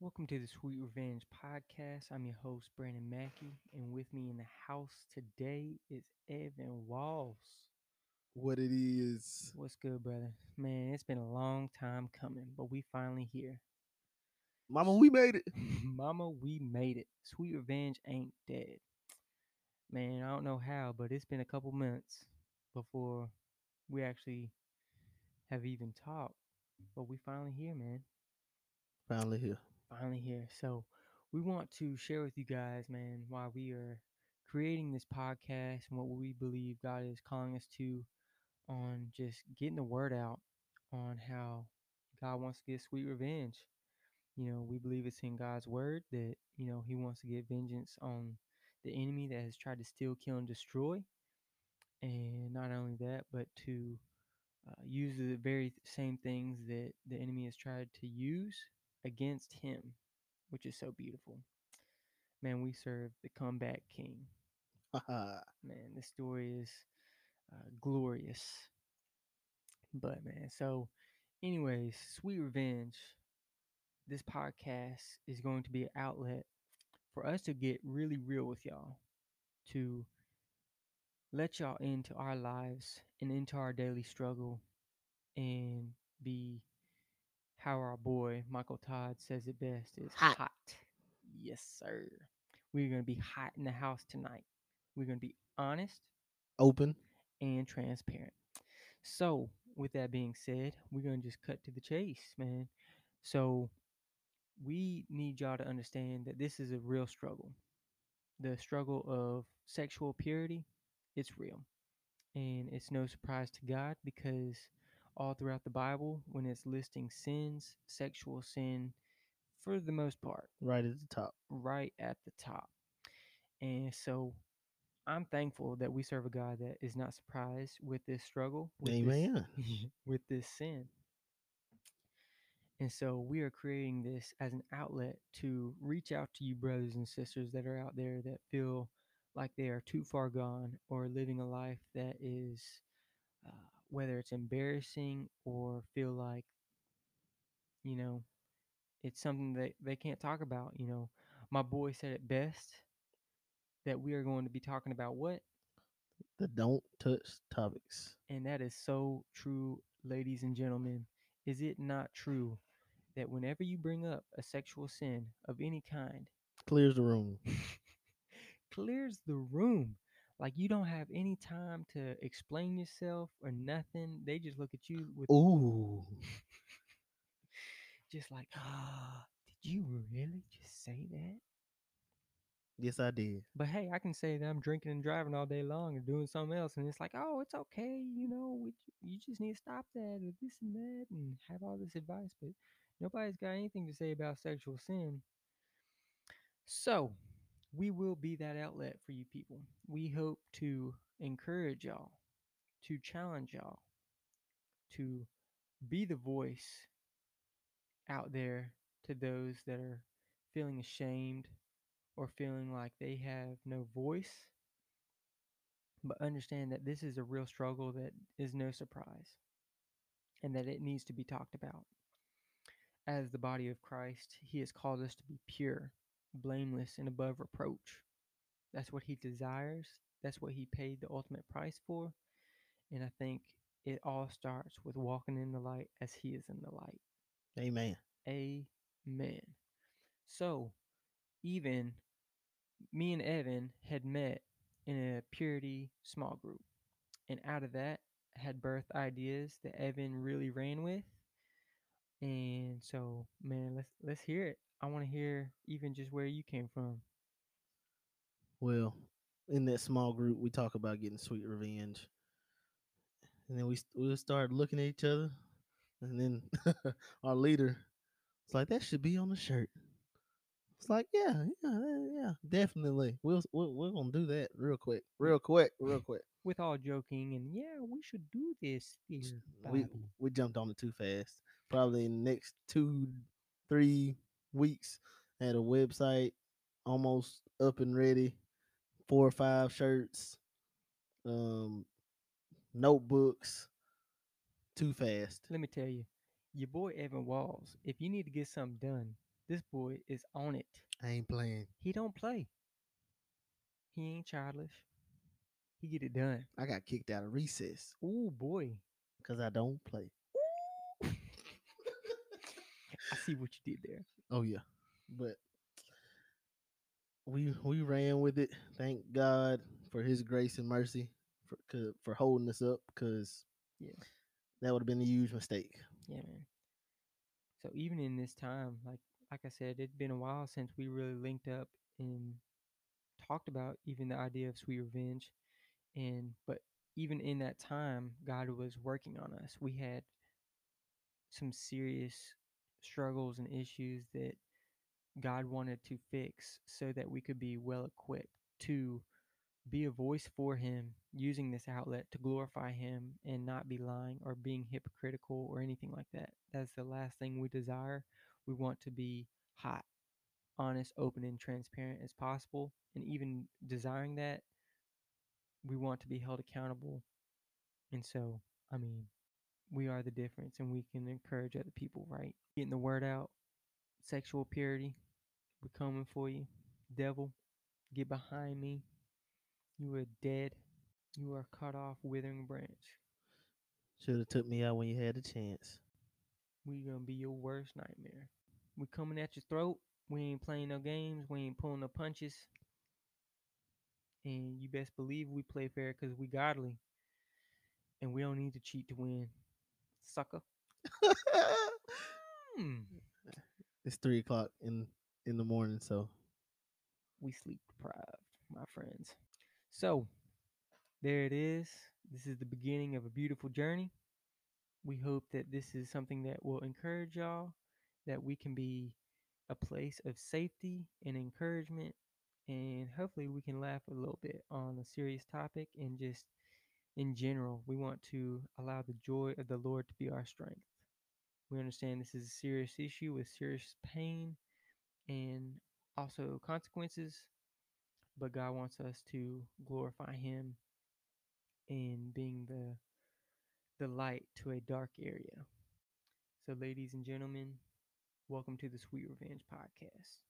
Welcome to the Sweet Revenge podcast. I'm your host, Brandon Mackey, and with me in the house today is Evan Walls. what it is. What's good, brother? Man, it's been a long time coming, but we finally here. Mama, we made it. Mama, we made it. Sweet Revenge ain't dead. Man, I don't know how, but it's been a couple months before we actually have even talked. But we finally here, man. Finally here. Finally here. So we want to share with you guys, man, why we are creating this podcast and what we believe God is calling us to on just getting the word out on how God wants to get sweet revenge. You know, we believe it's in God's word that, you know, he wants to get vengeance on the enemy that has tried to steal, kill, and destroy. And not only that, but to uh, use the very same things that the enemy has tried to use against him, which is so beautiful. Man, we serve the comeback king. Man, this story is uh, glorious. But, man, so, anyways, Sweet Revenge, this podcast is going to be an outlet for us to get really real with y'all, to let y'all into our lives and into our daily struggle and be how our boy Michael Todd says it best is Hot. hot. Yes, sir. We're going to be hot in the house tonight. We're going to be honest Open. and transparent. So, with that being said, we're going to just cut to the chase, man. So, we need y'all to understand that this is a real struggle. The struggle of sexual purity, it's real. And it's no surprise to God because all throughout the Bible, when it's listing sins, sexual sin, for the most part, Right at the top. right at the top. And so I'm thankful that we serve a God that is not surprised with this struggle, with Amen. this, with this sin. And so we are creating this as an outlet to reach out to you, brothers and sisters that are out there that feel like they are too far gone or living a life that is, uh, whether it's embarrassing or feel like, you know, it's something that they can't talk about. You know, my boy said it best that we are going to be talking about what? The don't touch topics. And that is so true, ladies and gentlemen. Is it not true that whenever you bring up a sexual sin of any kind, Clears the room. clears the room? Like you don't have any time to explain yourself or nothing. They just look at you with Ooh. just like, ah, did you really just say that? Yes, I did. But hey, I can say that I'm drinking and driving all day long and doing something else, and it's like, oh, it's okay, you know, we, you just need to stop that or this and that, and have all this advice. But nobody's got anything to say about sexual sin. So we will be that outlet for you people. We hope to encourage y'all, to challenge y'all, to be the voice out there to those that are feeling ashamed or feeling like they have no voice. But understand that this is a real struggle that is no surprise and that it needs to be talked about. As the body of Christ, He has called us to be pure, blameless, and above reproach. That's what He desires. That's what He paid the ultimate price for. And I think it all starts with walking in the light as He is in the light. Amen. Amen. So, even me and Evan had met in a purity small group. And out of that had birthed ideas that Evan really ran with. And so, man, let's let's hear it. I want to hear even just where you came from. Well, in that small group, we talk about getting sweet revenge, and then we we started looking at each other, and then our leader was like, "That should be on the shirt." It's like, yeah, yeah, yeah, definitely. We'll, we'll we're gonna do that real quick, real quick, real quick. With all joking and yeah, we should do this here, we we jumped on it too fast. Probably in the next two, three weeks, had a website almost up and ready, four or five shirts, um, notebooks. Too fast. Let me tell you, your boy Evan Walls, if you need to get something done, This boy is on it. I ain't playing. He don't play. He ain't childish. He get it done. I got kicked out of recess Ooh boy. because I don't play. I see what you did there. Oh yeah, but we we ran with it. Thank God for His grace and mercy for for holding us up because Yeah. that would have been a huge mistake. Yeah, man. So even in this time, like like I said, it's been a while since we really linked up and talked about even the idea of sweet revenge. And but even in that time, God was working on us. We had some serious struggles and issues that God wanted to fix so that we could be well equipped to be a voice for him using this outlet to glorify him and not be lying or being hypocritical or anything like that. That's the last thing we desire. We want to be hot, honest, open, and transparent as possible. And even desiring that, we want to be held accountable. And so, I mean, we are the difference and we can encourage other people, right? Getting the word out, sexual purity, we're coming for you. Devil, get behind me. You are dead. You are cut off, withering branch. Should have took me out when you had a chance. We gonna be your worst nightmare. We coming at your throat. We ain't playing no games. We ain't pulling no punches. And you best believe we play fair because we godly. And we don't need to cheat to win. Sucker. Hmm. it's three o'clock in in the morning, so we sleep deprived, my friends. So, there it is. This is the beginning of a beautiful journey. We hope that this is something that will encourage y'all, that we can be a place of safety and encouragement, and hopefully we can laugh a little bit on a serious topic and just in general, we want to allow the joy of the Lord to be our strength. We understand this is a serious issue with serious pain and also consequences, but God wants us to glorify Him in being the the light to a dark area. So, ladies and gentlemen, welcome to the Sweet Revenge Podcast.